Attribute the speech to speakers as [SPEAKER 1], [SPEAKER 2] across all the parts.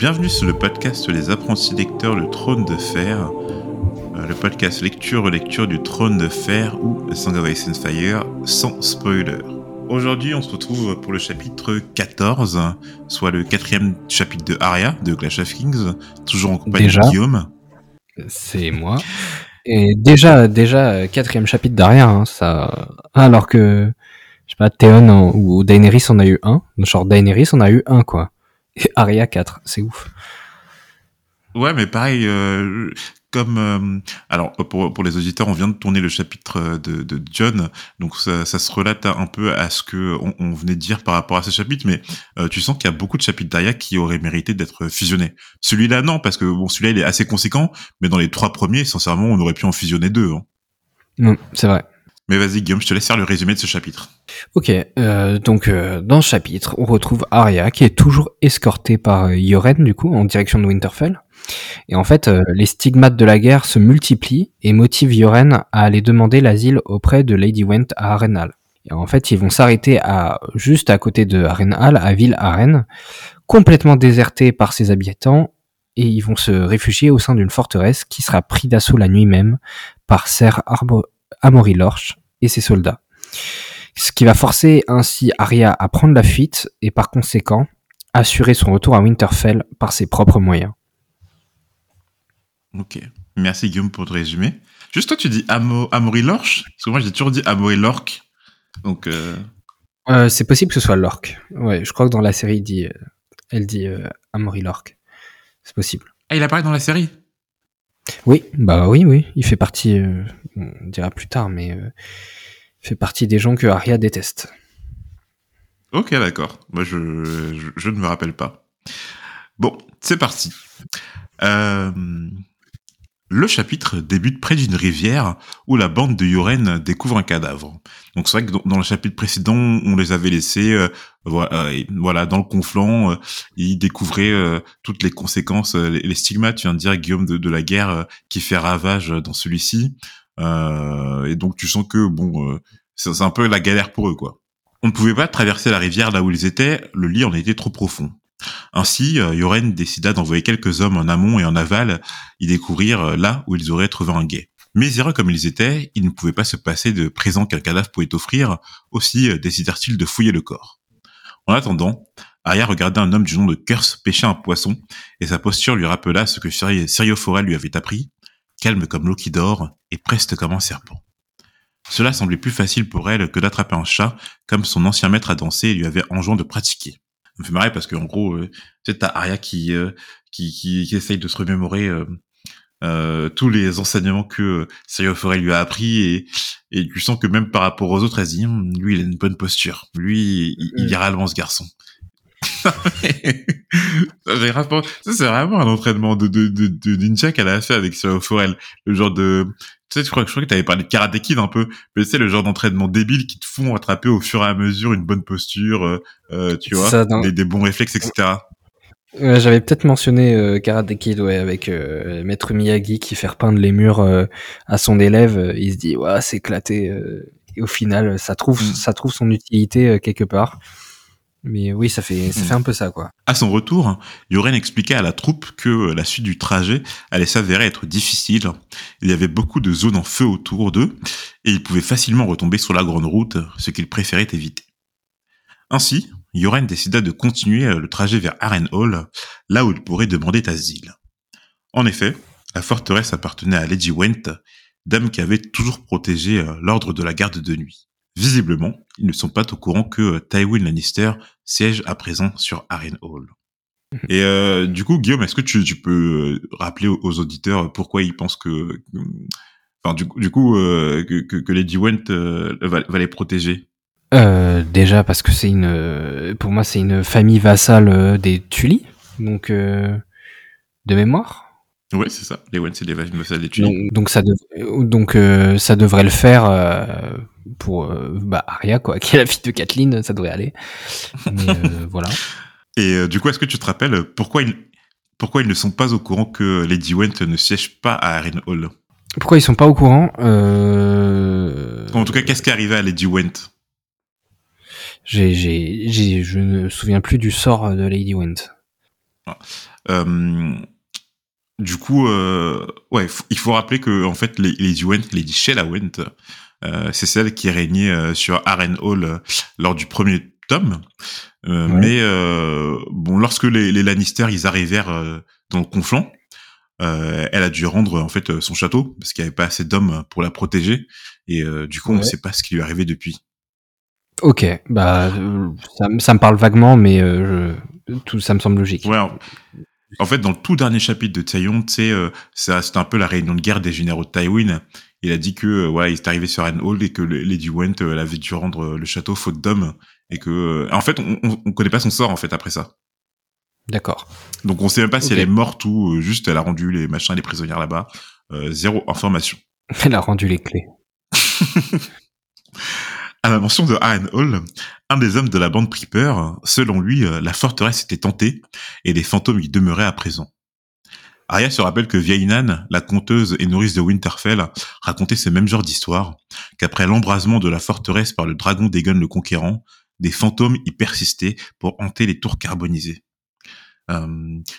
[SPEAKER 1] Bienvenue sur le podcast Les apprentis lecteurs Le Trône de Fer, euh, le podcast lecture-relecture du Trône de Fer ou The Song of Ice and Fire sans spoiler. Aujourd'hui, on se retrouve pour le chapitre 14, soit le quatrième chapitre de Aria de Clash of Kings, toujours en compagnie
[SPEAKER 2] Déjà
[SPEAKER 1] de Guillaume.
[SPEAKER 2] C'est moi. Et déjà, déjà, euh, quatrième chapitre d'Aria, hein, ça. Alors que, je sais pas, Théon en- ou Daenerys en a eu un. Genre Daenerys en a eu un, quoi. Et Aria 4, c'est ouf.
[SPEAKER 1] Ouais, mais pareil, euh, comme euh, alors pour pour les auditeurs, on vient de tourner le chapitre euh, de, de John, donc ça, ça se relate un peu à ce que on, on venait de dire par rapport à ce chapitre, mais euh, tu sens qu'il y a beaucoup de chapitres d'Aria qui auraient mérité d'être fusionnés. Celui-là, non, parce que bon, celui-là, il est assez conséquent, mais dans les trois premiers, sincèrement, on aurait pu en fusionner deux. hein.
[SPEAKER 2] Non, c'est vrai.
[SPEAKER 1] Mais vas-y, Guillaume, je te laisse faire le résumé de ce chapitre.
[SPEAKER 2] Ok, euh, donc euh, dans ce chapitre, on retrouve Arya qui est toujours escortée par euh, Yoren du coup en direction de Winterfell. Et en fait, euh, les stigmates de la guerre se multiplient et motivent Yoren à aller demander l'asile auprès de Lady Went à Arenhal. Et en fait, ils vont s'arrêter à juste à côté de Arenhal, à Ville Aren, complètement désertée par ses habitants, et ils vont se réfugier au sein d'une forteresse qui sera prise d'assaut la nuit même par Ser Amory Lorch et ses soldats ce qui va forcer ainsi Arya à prendre la fuite et par conséquent assurer son retour à Winterfell par ses propres moyens.
[SPEAKER 1] Ok. Merci Guillaume pour le résumé. Juste toi, tu dis Amo, Amory Lorch Parce que moi, j'ai toujours dit Amory Lork. Donc, euh,
[SPEAKER 2] Euh, c'est possible que ce soit Lork. Ouais, je crois que dans la série, il dit, euh, elle dit euh, Amory Lork. C'est possible.
[SPEAKER 1] ah, il apparaît dans la série?
[SPEAKER 2] Oui, bah oui, oui. Il fait partie, euh, on dira plus tard, mais euh, fait partie des gens que Arya déteste.
[SPEAKER 1] Ok, d'accord. Moi, je, je, je ne me rappelle pas. Bon, c'est parti. Euh, le chapitre débute près d'une rivière où la bande de Yoren découvre un cadavre. Donc c'est vrai que dans, le chapitre précédent, on les avait laissés, euh, voilà, euh, voilà, dans le conflant, euh, ils découvraient euh, toutes les conséquences, les, les stigmates, tu viens de dire Guillaume, de, de la guerre qui fait ravage dans celui-ci. Et donc tu sens que bon, c'est un peu la galère pour eux, quoi. On ne pouvait pas traverser la rivière là où ils étaient, le lit en était trop profond. Ainsi, euh, Yoren décida d'envoyer quelques hommes en amont et en aval y découvrir euh, là où ils auraient trouvé un guet. Miséreux comme ils étaient, ils ne pouvaient pas se passer de présents qu'un cadavre pouvait offrir, aussi euh, décidèrent-ils de fouiller le corps. En attendant, Arya regardait un homme du nom de Curse pêcher un poisson, et sa posture lui rappela ce que Sirio Forel lui avait appris, calme comme l'eau qui dort, et preste comme un serpent. Cela semblait plus facile pour elle que d'attraper un chat, comme son ancien maître à danser lui avait enjoint de pratiquer. Me fait marrer parce qu'en gros, euh, tu sais, t'as Arya qui, euh, qui, qui, qui essaye de se remémorer euh, euh, tous les enseignements que euh, Sirio Forel lui a appris et, et tu sens que même par rapport aux autres, elle se dit, Hum, lui, il a une bonne posture. Lui, il, il ira allemand, ce garçon. Ça, c'est vraiment un entraînement de, de, de, de ninja qu'elle a fait avec Sirio Forel. Le genre de, tu sais, je crois, je crois que t'avais parlé de Karate Kid un peu, mais c'est le genre d'entraînement débile qui te font attraper au fur et à mesure une bonne posture, euh, euh, tu vois,
[SPEAKER 2] Ça,
[SPEAKER 1] des, des bons réflexes, etc.
[SPEAKER 2] Euh, J'avais peut-être mentionné euh, Karate Kid, ouais, avec euh, Maître Miyagi qui fait repeindre les murs euh, à son élève. il se dit, ouais, c'est éclaté. euh, et au final, ça trouve,
[SPEAKER 1] Mm.
[SPEAKER 2] ça trouve son utilité quelque part. Mais oui, ça fait, ça
[SPEAKER 1] Mm.
[SPEAKER 2] fait un peu ça, quoi.
[SPEAKER 1] À son retour, Yoren expliqua à la troupe que la suite du trajet allait s'avérer être difficile. Il y avait beaucoup de zones en feu autour d'eux et ils pouvaient facilement retomber sur la grande route, ce qu'ils préféraient éviter. Ainsi, Yoren décida de continuer le trajet vers Harrenhal, là où il pourrait demander asile. En effet, la forteresse appartenait à Lady Went, dame qui avait toujours protégé euh, l'ordre de la garde de nuit. Visiblement, ils ne sont pas au courant que euh, Tywin Lannister siège à présent sur Harrenhal. Et euh, du coup, Guillaume, est-ce que tu, tu peux euh, rappeler aux, auditeurs pourquoi ils pensent que, enfin, du, coup- du coup, euh, que, que, que Lady Went euh, va, va les protéger?
[SPEAKER 2] Déjà parce que c'est une, pour moi, c'est une famille vassale des Tully, donc de mémoire.
[SPEAKER 1] Ouais, c'est ça. Les Went, c'est des vassals des Tully.
[SPEAKER 2] Donc, donc ça, dev- donc euh, ça devrait le faire euh, pour euh, bah, Arya, quoi, qui est la fille de Kathleen, ça devrait aller. Mais voilà.
[SPEAKER 1] Et du coup, est-ce que tu te rappelles pourquoi ils, pourquoi ils ne sont pas au courant que Lady Went ne siège pas à Harrenhal
[SPEAKER 2] Pourquoi ils sont pas au courant.
[SPEAKER 1] En tout cas, qu'est-ce qui est arrivé à Lady Went?
[SPEAKER 2] j'ai, j'ai, j'ai, je ne me souviens plus du sort de Lady Went.
[SPEAKER 1] Euh, du coup, euh, ouais, il faut rappeler que en fait, les Sheila Went, euh, c'est celle qui régnait euh, sur Arren Hall euh, lors du premier tome. Euh,
[SPEAKER 2] Ouais.
[SPEAKER 1] Mais bon, lorsque les, les Lannister ils arrivèrent dans le conflant, elle a dû rendre en fait son château parce qu'il n'y avait pas assez d'hommes pour la protéger et du coup on ne
[SPEAKER 2] Ouais.
[SPEAKER 1] sait pas ce qui lui est arrivé depuis.
[SPEAKER 2] Ok, bah ça, me- ça me parle vaguement, mais je- tout ça me semble logique.
[SPEAKER 1] Ouais. En, fait, dans le tout dernier chapitre de sais, euh, ça- c'était un peu la réunion de guerre des généraux de Tywin. Il a dit que euh, ouais, il est arrivé sur Anne Hall et que Lady Went euh, elle avait dû rendre euh, le château faute d'hommes et que euh, en fait on, on, on connaît pas son sort en fait après ça.
[SPEAKER 2] D'accord.
[SPEAKER 1] Donc on sait même pas si elle est morte ou euh, juste elle a rendu les machins les prisonnières là-bas. Euh, zéro information.
[SPEAKER 2] Elle a rendu les clés.
[SPEAKER 1] À la mention de Aaron Hall, un des hommes de la bande Pripper, selon lui, euh, la forteresse était tentée et les fantômes y demeuraient à présent. Arya se rappelle que Viainan, la conteuse et nourrice de Winterfell, racontait ce même genre d'histoire, qu'après l'embrasement de la forteresse par le dragon d'Aegon le Conquérant, des fantômes y persistaient pour hanter les tours carbonisées. Euh,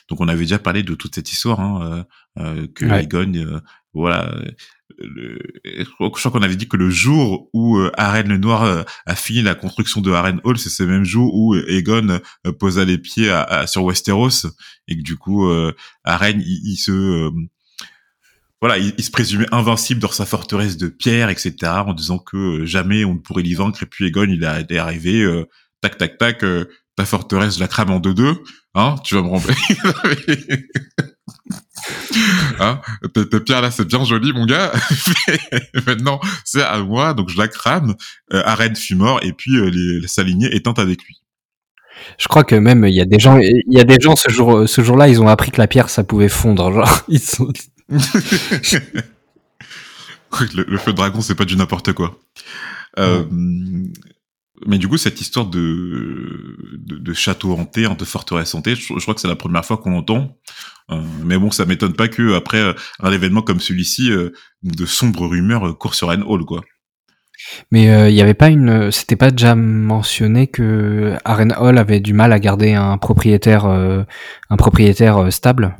[SPEAKER 1] donc on avait déjà parlé de toute cette histoire, hein, euh, que
[SPEAKER 2] Ouais.
[SPEAKER 1] Aegon, euh, voilà, je crois qu'on avait dit que le jour où euh, Arryn le Noir euh, a fini la construction de Arryn Hall, c'est ce même jour où euh, Aegon euh, posa les pieds sur Westeros et que du coup Arryn il, se voilà, il, se présumait invincible dans sa forteresse de pierre, etc., en disant que jamais on ne pourrait l'y vaincre. Et puis Aegon, il il est arrivé, tac, tac, tac, ta forteresse, je la crame en deux-deux, hein, tu vas me remplacer. hein, ta, ta pierre là, c'est bien joli, mon gars. Maintenant, c'est à moi, donc je la crame. Euh, fut mort, et puis euh, les, sa lignée éteinte avec lui.
[SPEAKER 2] Je crois que même il y a des gens, il y a des gens ce jour, ce jour-là, ils ont appris que la pierre ça pouvait fondre. Genre, ils sont...
[SPEAKER 1] le, le feu de dragon, c'est pas du n'importe quoi. Euh, Mais du coup, cette histoire de, de, de château hanté, de forteresse hantée, je, je crois que c'est la première fois qu'on l'entend. Euh, mais bon, ça m'étonne pas que après euh, un événement comme celui-ci, euh, de sombres rumeurs courent sur Anne Hall, quoi.
[SPEAKER 2] Mais euh, il y avait pas une, c'était pas déjà mentionné que Aren Hall avait du mal à garder un propriétaire, un propriétaire stable?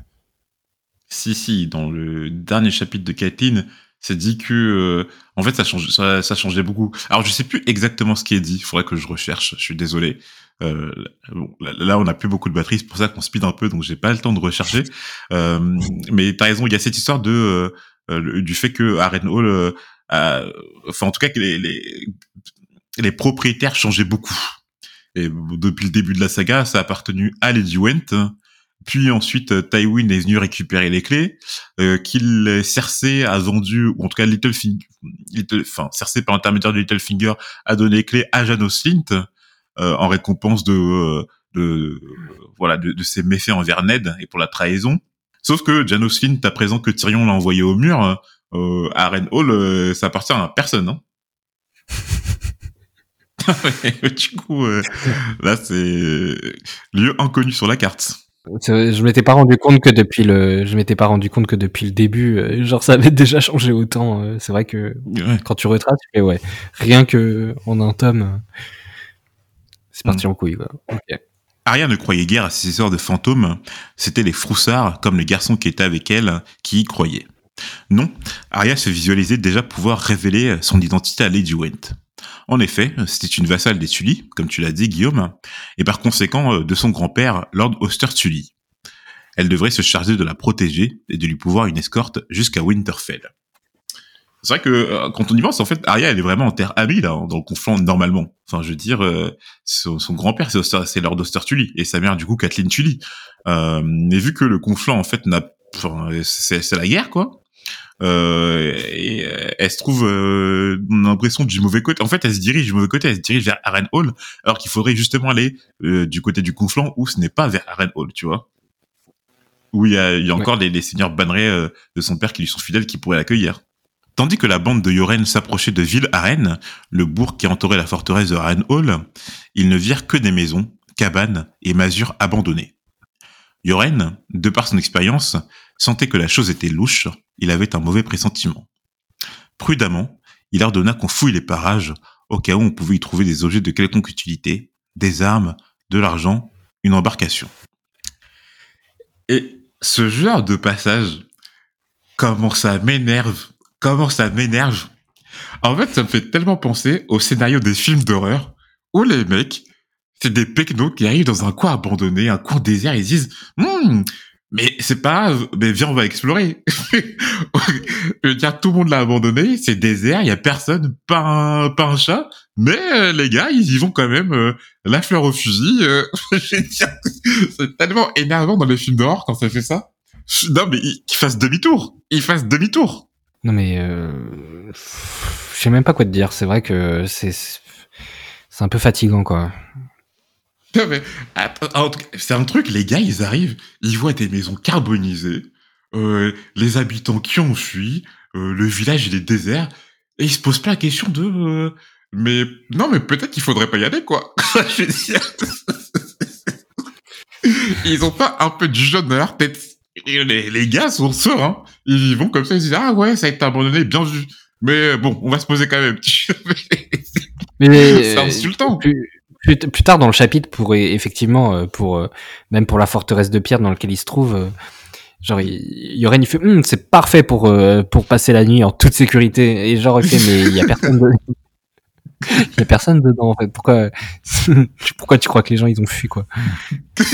[SPEAKER 1] Si, si, dans le dernier chapitre de Caitlyn, c'est dit que, euh, en fait, ça, change, ça, ça changeait beaucoup. Alors, je sais plus exactement ce qui est dit. Il faudrait que je recherche. Je suis désolé. Euh, bon, là, on n'a plus beaucoup de batterie. C'est pour ça qu'on speed un peu, donc j'ai pas le temps de rechercher. Euh, mais t'as raison. Il y a cette histoire de euh, le- du fait que Aren Hall, euh, enfin, en tout cas, que les, les, les propriétaires changeaient beaucoup. Et depuis le début de la saga, ça a appartenu à Lady Went. Puis ensuite, euh, Tywin est venu récupérer les clés, euh, qu'il Cersei a vendu, ou en tout cas Littlefinger, Cersei par l'intermédiaire de Littlefinger a donné les clés à Janos Slint euh, en récompense de, euh, voilà de, ses méfaits envers Ned et pour la trahison. Sauf que Janos Slint, à présent que Tyrion l'a envoyé au mur, à Aren Hall, ça appartient à personne. Hein. du coup, là c'est lieu inconnu sur la carte.
[SPEAKER 2] Je m'étais pas rendu compte que depuis le, je m'étais pas rendu compte que depuis le début, euh, genre ça avait déjà changé autant. euh, C'est vrai que
[SPEAKER 1] Ouais.
[SPEAKER 2] quand tu retraces, tu fais ouais, rien que en un tome, euh, c'est parti en couille. Quoi.
[SPEAKER 1] Arya ne croyait guère à ces histoires de fantômes, c'était les froussards, comme le garçon qui était avec elle, qui y croyaient. Non, Arya se visualisait déjà pouvoir révéler son identité à Lady Went. En effet, c'était une vassale des Tully, comme tu l'as dit Guillaume, et par conséquent euh, de son grand-père, Lord Oster Tully. Elle devrait se charger de la protéger et de lui pouvoir une escorte jusqu'à Winterfell. C'est vrai que euh, quand on y pense, en fait, Arya, elle est vraiment en terre amie là, dans le conflit normalement. Enfin, je veux dire, euh, son, grand-père, c'est, Lord Oster Tully, et sa mère, du coup, Kathleen Tully. Mais vu que le conflit, en fait, n'a, c'est la guerre, quoi. Euh, et euh, elle se trouve, euh, on a l'impression du mauvais côté. En fait, elle se dirige du mauvais côté, elle se dirige vers Aren Hall, alors qu'il faudrait justement aller euh, du côté du conflant où ce n'est pas vers Aren Hall, tu vois. Où il y a, il y a encore les, les seigneurs bannerets euh, de son père qui lui sont fidèles, qui pourraient l'accueillir. Tandis que la bande de Yoren s'approchait de Ville Arène, le bourg qui entourait la forteresse de Aren Hall, ils ne virent que des maisons, cabanes et masures abandonnées. Yoren, de par son expérience, sentait que la chose était louche, il avait un mauvais pressentiment. Prudemment, il ordonna qu'on fouille les parages, au cas où on pouvait y trouver des objets de quelconque utilité, des armes, de l'argent, une embarcation. Et ce genre de passage, comment ça m'énerve, comment ça m'énerve? En fait, ça me fait tellement penser au scénario des films d'horreur où les mecs, c'est des pecnos qui arrivent dans un coin abandonné, un coin désert, ils disent, Hum, mais c'est pas mais viens, on va explorer. Je veux dire, tout le monde l'a abandonné, c'est désert, il y a personne, pas un, pas un chat, mais euh, les gars, ils y vont quand même euh, la fleur au fusil. euh, c'est tellement énervant dans les films d'horreur quand ça fait ça. Non, mais qu'ils fassent demi-tour. Ils fassent demi-tour.
[SPEAKER 2] Non mais euh, je sais même pas quoi te dire. C'est vrai que c'est c'est un peu fatigant quoi.
[SPEAKER 1] Non, mais, C'est un truc, les gars, ils arrivent, ils voient des maisons carbonisées, euh, les habitants qui ont fui, euh, le village il est désert, et ils se posent pas la question de... euh, mais non, mais peut-être qu'il faudrait pas y aller, quoi. Je ils ont pas un peu de jeuneur, peut-être. Les, les gars sont sereins. Ils vont comme ça, ils disent ah ouais, ça a été abandonné, bien vu. Mais bon, on va se poser quand même.
[SPEAKER 2] Mais
[SPEAKER 1] C'est insultant.
[SPEAKER 2] Plus, plus, plus tard dans le chapitre, pour e- effectivement, euh, pour euh, même pour la forteresse de pierre dans laquelle il se trouve, euh, genre il- Yoren il fait Hum, c'est parfait pour pour passer la nuit en toute sécurité et genre ok mais il y a personne de... il y a personne dedans en fait pourquoi pourquoi tu crois que les gens ils ont fui quoi?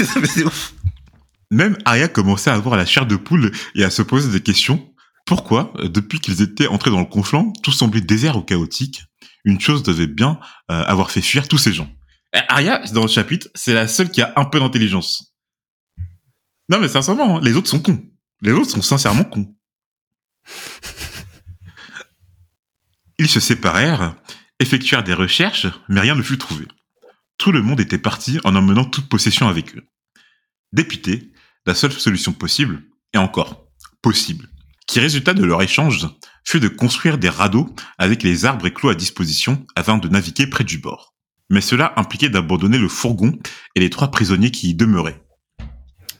[SPEAKER 1] Même Arya commençait à avoir la chair de poule et à se poser des questions. Pourquoi, depuis qu'ils étaient entrés dans le conflant, tout semblait désert ou chaotique? Une chose devait bien avoir fait fuir tous ces gens. Euh, Arya, dans le chapitre, c'est la seule qui a un peu d'intelligence. Non mais sincèrement, hein, les autres sont cons. Les autres sont sincèrement cons. Ils se séparèrent, effectuèrent des recherches, mais rien ne fut trouvé. Tout le monde était parti en emmenant toute possession avec eux. Dépité, la seule solution possible, et encore, possible, qui résulta de leur échange, fut de construire des radeaux avec les arbres et clous à disposition afin de naviguer près du bord. Mais cela impliquait d'abandonner le fourgon et les trois prisonniers qui y demeuraient.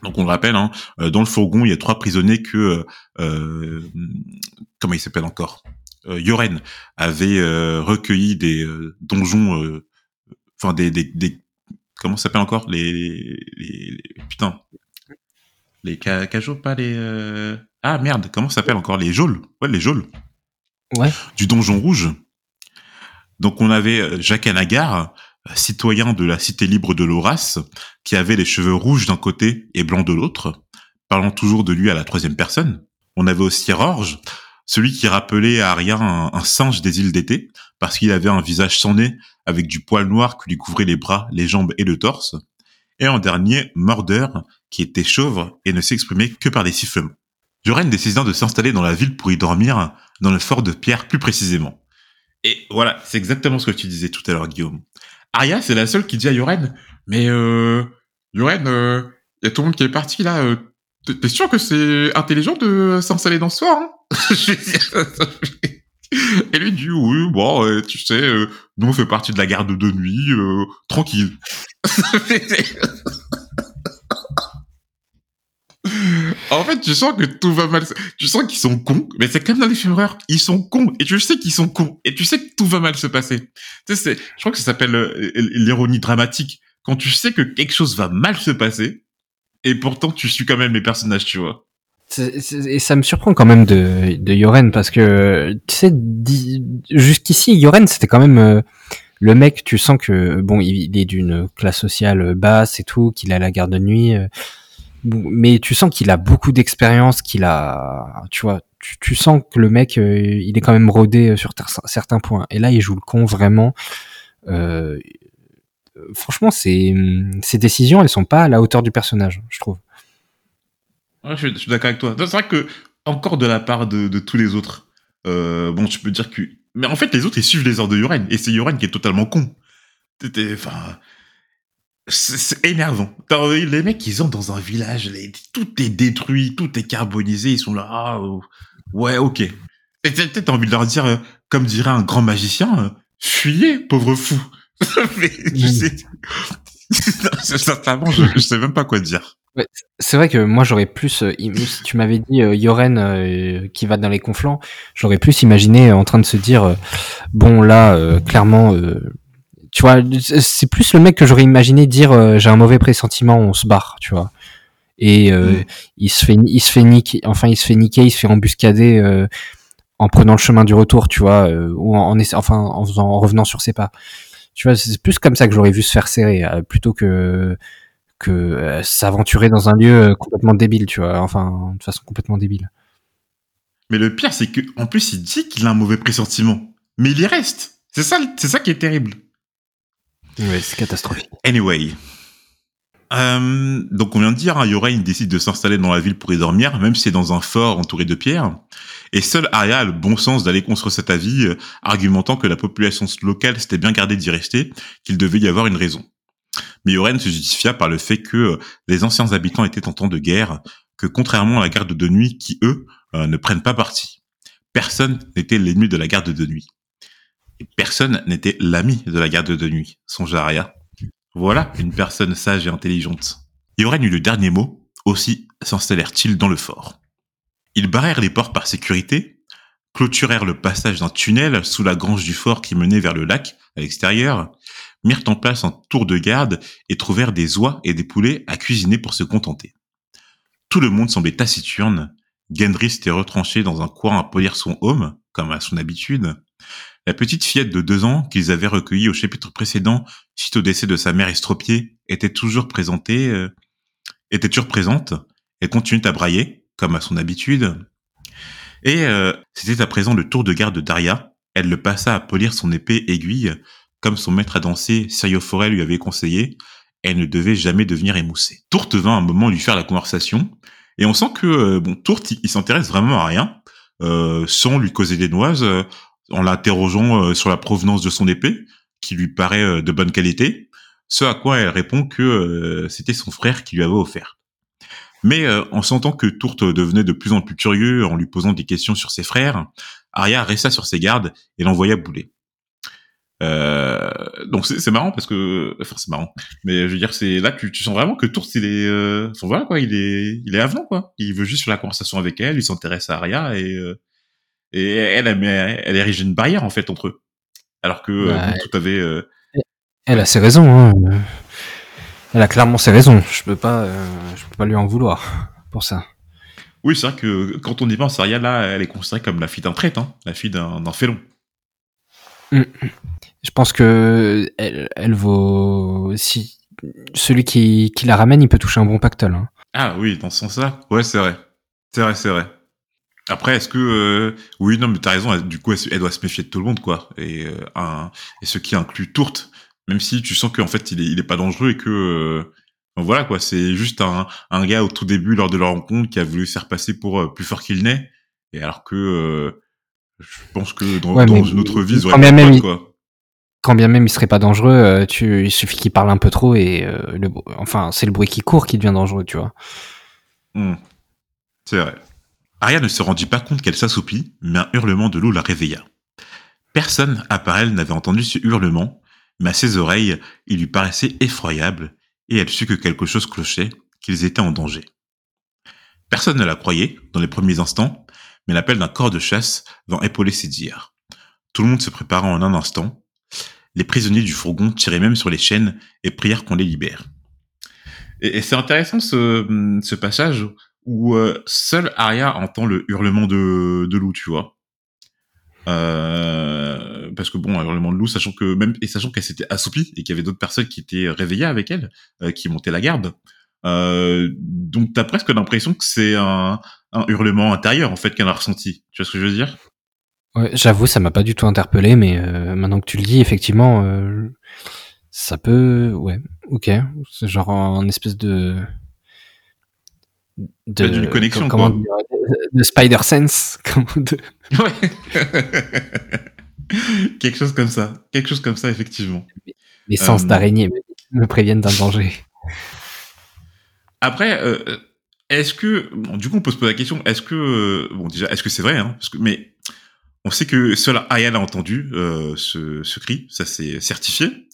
[SPEAKER 1] Donc on le rappelle, hein, euh, dans le fourgon, il y a trois prisonniers que... euh, euh, comment il s'appelle encore? Euh, Yoren avait euh, recueilli des euh, donjons... euh, Enfin, des, des, des... Comment ça s'appelle encore? Les, les, les- les- Putain. Les ca- cajots, pas les... euh, Ah merde, comment ça s'appelle encore? Les geôles. Ouais, les geôles
[SPEAKER 2] ouais
[SPEAKER 1] du Donjon Rouge. Donc on avait euh, Jacques Anagar, euh, citoyen de la cité libre de Loras, qui avait les cheveux rouges d'un côté et blancs de l'autre, parlant toujours de lui à la troisième personne. On avait aussi Rorge, celui qui rappelait à un, un singe des îles d'été, parce qu'il avait un visage sans nez, avec du poil noir qui lui couvrait les bras, les jambes et le torse. Et en dernier, Murder, qui était chauve et ne s'exprimait que par des sifflements. Joren décida de s'installer dans la ville pour y dormir, dans le fort de Pierre plus précisément. Et voilà, c'est exactement ce que tu disais tout à l'heure, Guillaume. Arya, c'est la seule qui dit à Yoren, mais euh, Yoren, euh, y a tout le monde qui est parti là. euh, t'es- sûr que c'est intelligent de s'installer dans ce fort hein Et lui dit oui, bon, tu sais, euh, nous on fait partie de la garde de nuit, euh, tranquille. En fait, tu sens que tout va mal. Tu sens qu'ils sont cons, mais c'est comme dans les films d'horreur. Ils sont cons, et tu sais qu'ils sont cons, et tu sais que tout va mal se passer. Tu sais, je crois que ça s'appelle euh, l'ironie dramatique. Quand tu sais que quelque chose va mal se passer, et pourtant tu suis quand même les personnages, tu vois.
[SPEAKER 2] Et ça me surprend quand même de, de Yoren parce que tu sais jusqu'ici Yoren c'était quand même euh, le mec tu sens que bon il, est d'une classe sociale basse et tout qu'il a la garde de nuit euh, mais tu sens qu'il a beaucoup d'expérience qu'il a tu vois tu, sens que le mec euh, il est quand même rodé sur ter- certains points et là il joue le con vraiment euh, franchement c'est ses décisions elles sont pas à la hauteur du personnage je trouve
[SPEAKER 1] je suis, d'accord avec toi. C'est vrai que, encore de la part de, tous les autres, euh, bon, tu peux dire que. Mais en fait, les autres, ils suivent les ordres de Yoren, et c'est Yoren qui est totalement con. Enfin. C'est énervant. T'as- Les mecs, ils ont dans un village, les- tout est détruit, tout est carbonisé, ils sont là. Ah, oh, ouais, ok. Et t'as envie de leur dire, euh, comme dirait un grand magicien, euh, fuyez, pauvre fou. Mais je sais. Sincèrement, je, je sais même pas quoi dire.
[SPEAKER 2] C'est vrai que moi j'aurais plus, euh, si tu m'avais dit Yoren qui va dans les conflans, j'aurais plus imaginé en train de se dire bon là clairement, tu vois, c'est plus le mec que j'aurais imaginé dire euh, j'ai un mauvais pressentiment, on se barre, tu vois. et euh,
[SPEAKER 1] Mm.
[SPEAKER 2] il se fait il se fait niquer enfin il se fait niquer il se fait embuscader euh, en prenant le chemin du retour tu vois ou en, enfin en faisant en revenant sur ses pas tu vois c'est plus comme ça que j'aurais vu se faire serrer plutôt que que s'aventurer dans un lieu complètement débile tu vois enfin de façon complètement débile
[SPEAKER 1] Mais le pire, c'est que en plus, il dit qu'il a un mauvais pressentiment, mais il y reste. C'est ça, c'est ça qui est terrible.
[SPEAKER 2] C'est catastrophique
[SPEAKER 1] Anyway. Euh, donc on vient de dire, hein, décide de s'installer dans la ville pour y dormir, même si c'est dans un fort entouré de pierres. Et seul Arya a le bon sens d'aller construire cet avis, euh, argumentant que la population locale s'était bien gardée d'y rester, qu'il devait y avoir une raison. Mais Yorain se justifia par le fait que euh, les anciens habitants étaient en temps de guerre, que contrairement à la garde de nuit qui, eux, euh, ne prennent pas parti. Personne n'était l'ennemi de la garde de nuit. Et personne n'était l'ami de la garde de nuit, songe Arya. Voilà une personne sage et intelligente. Yoren eut le dernier mot, aussi s'installèrent-ils dans le fort. Ils barrèrent les portes par sécurité, clôturèrent le passage d'un tunnel sous la grange du fort qui menait vers le lac, à l'extérieur, mirent en place un tour de garde et trouvèrent des oies et des poulets à cuisiner pour se contenter. Tout le monde semblait taciturne. Gendry s'était retranché dans un coin à polir son home, comme à son habitude. La petite fillette de deux ans qu'ils avaient recueillie au chapitre précédent suite au décès de sa mère estropiée était toujours présentée, euh, était toujours présente. Elle continuait à brailler, comme à son habitude. Et euh, c'était à présent le tour de garde de Daria. Elle le passa à polir son épée aiguille, comme son maître à danser, Sirio Forel, lui avait conseillé. Elle ne devait jamais devenir émoussée. Tourte vint un moment lui faire la conversation, et on sent que euh, bon, Tourte, il, s'intéresse vraiment à rien, euh, sans lui causer des noises, euh, en l'interrogeant euh, sur la provenance de son épée, qui lui paraît euh, de bonne qualité. Ce à quoi elle répond que euh, c'était son frère qui lui avait offert. Mais en sentant que Tourte devenait de plus en plus curieux en lui posant des questions sur ses frères, Arya resta sur ses gardes et l'envoya bouler. Euh, donc c'est marrant parce que enfin c'est marrant mais je veux dire c'est là tu, tu sens vraiment que Tourte il est euh, enfin, voilà quoi il est il est avenant quoi il veut juste faire la conversation avec elle il s'intéresse à Arya et euh, et elle elle, elle érige une barrière en fait entre eux alors que euh, bon, tout avait euh,
[SPEAKER 2] Elle a ses raisons. Hein. Elle a clairement ses raisons. Je peux pas, euh, je peux pas lui en vouloir pour ça.
[SPEAKER 1] oui c'est vrai que quand on y pense Arya là elle est considérée comme la fille d'un traître hein, la fille d'un d'un félon
[SPEAKER 2] Je pense que elle, elle vaut. Si celui qui, qui la ramène, il peut toucher un bon pactole. Hein.
[SPEAKER 1] Ah oui, dans ce sens-là. Ouais, c'est vrai. C'est vrai, c'est vrai. Après, est-ce que euh, oui, non, mais t'as raison. elle- Du coup, elle, doit se méfier de tout le monde, quoi. Et euh, un, et ce qui inclut Tourte, même si tu sens qu'en fait, il est, il est pas dangereux et que euh, voilà, quoi. C'est juste un, un gars au tout début, lors de leur rencontre, qui a voulu se faire passer pour euh, plus fort qu'il n'est. Et alors que euh, je pense que dans,
[SPEAKER 2] Ouais,
[SPEAKER 1] dans une autre vie, ils
[SPEAKER 2] quand
[SPEAKER 1] auraient
[SPEAKER 2] bien
[SPEAKER 1] pas
[SPEAKER 2] même
[SPEAKER 1] de
[SPEAKER 2] il-
[SPEAKER 1] pote, quoi.
[SPEAKER 2] Quand bien même il serait pas dangereux, euh, tu, il suffit qu'il parle un peu trop et euh, le, enfin c'est le bruit qui court qui devient dangereux, tu vois.
[SPEAKER 1] Hmm. C'est vrai. Arya ne se rendit pas compte qu'elle s'assoupit, mais un hurlement de loup la réveilla. Personne, à part elle, n'avait entendu ce hurlement, mais à ses oreilles, il lui paraissait effroyable, et elle sut que quelque chose clochait, qu'ils étaient en danger. Personne ne la croyait, dans les premiers instants, mais l'appel d'un corps de chasse vint épauler ses dires. Tout le monde se prépara en un instant. Les prisonniers du fourgon tiraient même sur les chaînes et prièrent qu'on les libère. Et, c'est intéressant ce passage où euh, seule Arya entend le hurlement de, de loup, tu vois. Euh, parce que bon, un hurlement de loup, sachant que même et sachant qu'elle s'était assoupie et qu'il y avait d'autres personnes qui étaient réveillées avec elle, euh, qui montaient la garde. Euh, donc t'as presque l'impression que c'est un, un hurlement intérieur en fait qu'elle a ressenti. Tu vois ce que je veux dire?
[SPEAKER 2] Ouais, J'avoue, ça m'a pas du tout interpellé, mais maintenant que tu le dis, effectivement, ça peut, ouais, ok, c'est genre un espèce de de
[SPEAKER 1] d'une connexion,
[SPEAKER 2] comment
[SPEAKER 1] quoi.
[SPEAKER 2] de, de spider sense, de-
[SPEAKER 1] Ouais. Quelque chose comme ça. Quelque chose comme ça effectivement.
[SPEAKER 2] les sens
[SPEAKER 1] Euh,
[SPEAKER 2] d'araignée me, préviennent d'un danger.
[SPEAKER 1] Après, euh, est-ce que bon, du coup on peut se poser la question est-ce que euh, bon déjà est-ce que c'est vrai hein, parce que mais on sait que seul Aya a entendu euh, ce, ce cri, ça c'est certifié.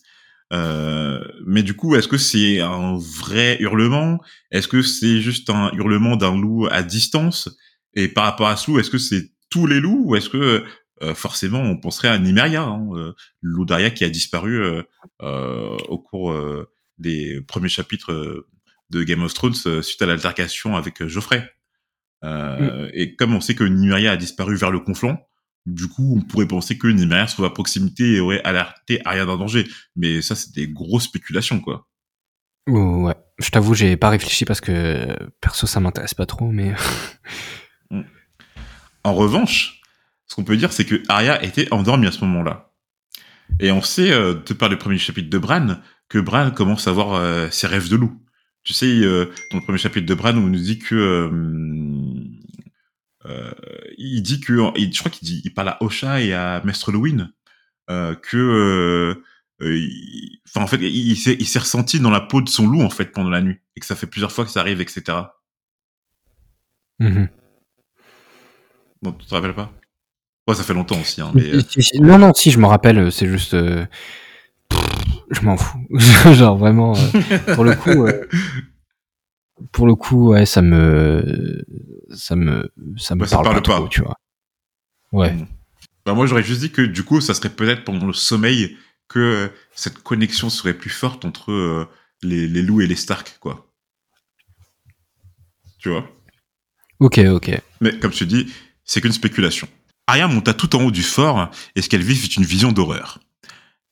[SPEAKER 1] Euh, mais du coup, est-ce que c'est un vrai hurlement? Est-ce que c'est juste un hurlement d'un loup à distance? Et par rapport à ce loup, est-ce que c'est tous les loups? Ou est-ce que euh, forcément on penserait à Nymeria, hein, euh, le loup d'Aria qui a disparu euh, euh, au cours euh, des premiers chapitres euh, de Game of Thrones suite à l'altercation avec Geoffrey. Mm. Et comme on sait que Nymeria a disparu vers le conflant, du coup, on pourrait penser que Nymeria se trouve à proximité et aurait alerté Arya d'un danger. Mais ça, c'est des grosses spéculations, quoi.
[SPEAKER 2] Ouais, je t'avoue, j'ai pas réfléchi parce que perso, ça m'intéresse pas trop, mais.
[SPEAKER 1] Mm. en revanche, ce qu'on peut dire, c'est que Arya était endormie à ce moment-là. Et on sait, euh, de par le premier chapitre de Bran, que Bran commence à avoir euh, ses rêves de loup. Tu sais, euh, dans le premier chapitre de Bran, on nous dit que il dit que, je crois qu'il dit, il parle à Osha et à Mestre Lewin que, enfin en fait, il, s'est ressenti dans la peau de son loup en fait pendant la nuit et que ça fait plusieurs fois que ça arrive, etc.
[SPEAKER 2] Mm
[SPEAKER 1] Bon, tu te rappelles pas? Ouais, ça fait longtemps aussi. Hein, mais,
[SPEAKER 2] Non, non, si, je me rappelle, c'est juste. je m'en fous. Genre, vraiment, pour le coup. pour le coup, ouais, ça me. Ça me. Ça me parle, pas, trop, tu vois. Ouais. Hmm.
[SPEAKER 1] Bah, moi, j'aurais juste dit que du coup, ça serait peut-être pendant le sommeil que cette connexion serait plus forte entre les, les loups et les Stark, quoi. Tu vois?
[SPEAKER 2] Ok, ok.
[SPEAKER 1] Mais comme te dis, c'est qu'une spéculation. Arya monta tout en haut du fort et ce qu'elle vit fut une vision d'horreur.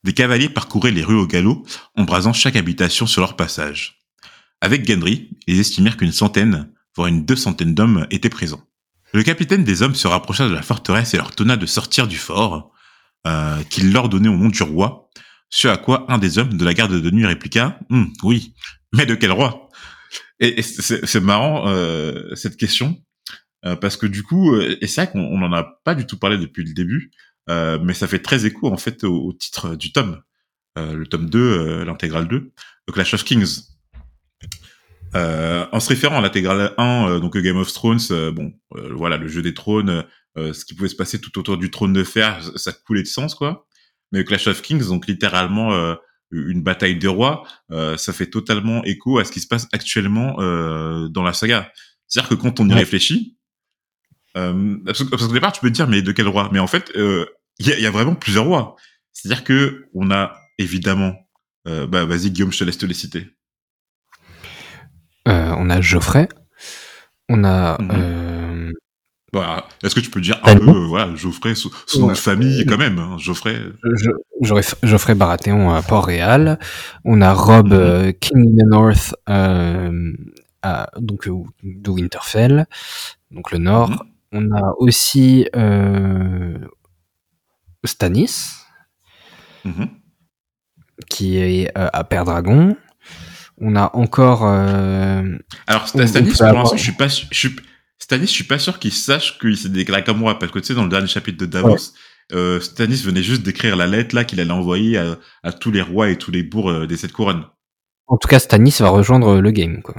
[SPEAKER 1] Des cavaliers parcouraient les rues au galop, embrasant chaque habitation sur leur passage. Avec Gendry, ils estimèrent qu'une centaine, voire une deux centaines d'hommes étaient présents. Le capitaine des hommes se rapprocha de la forteresse et leur tonna de sortir du fort, euh, qu'il leur donnait au nom du roi, ce à quoi un des hommes de la garde de nuit répliqua hum, Oui, mais de quel roi ?» Et, c'est marrant, euh, cette question, euh, parce que du coup, et c'est vrai qu'on n'en a pas du tout parlé depuis le début, mais ça fait très écho en fait au, titre du tome, le tome 2, l'intégrale 2, The Clash of Kings. En se référant à l'intégrale 1, donc Game of Thrones, bon, voilà, le jeu des trônes, ce qui pouvait se passer tout autour du trône de fer, ça coulait de sens, quoi. Mais Clash of Kings, donc littéralement une bataille des rois, ça fait totalement écho à ce qui se passe actuellement dans la saga. C'est-à-dire que quand on y réfléchit, euh, parce, qu'au départ, tu peux te dire, mais de quel roi? Mais en fait, euh, il y, a, y, a, vraiment plusieurs rois. C'est-à-dire que on a évidemment, euh, bah vas-y Guillaume, je te laisse te les citer.
[SPEAKER 2] Euh, on a Geoffrey, on a.
[SPEAKER 1] Mhm. Voilà. Est-ce que tu peux dire un peu, voilà, Geoffrey, son, nom de famille quand même, hein, Geoffrey?
[SPEAKER 2] Je, Geoffrey Baratheon à Port-Réal. On a Rob mhm. King in the North, à, donc de Winterfell, donc le Nord. Mhm. On a aussi euh, Stanis, qui est euh, à Père Dragon. On a encore. Euh,
[SPEAKER 1] Alors Stanis, pour l'instant, je suis pas, je Stanis, je suis pas sûr qu'il sache qu'il s'est déclaré comme moi, parce que tu sais, dans le dernier chapitre de Davos, Stanis venait juste d'écrire la lettre là qu'il allait envoyer à, tous les rois et tous les bourgs des sept couronnes.
[SPEAKER 2] En tout cas, Stanis va rejoindre le game, quoi.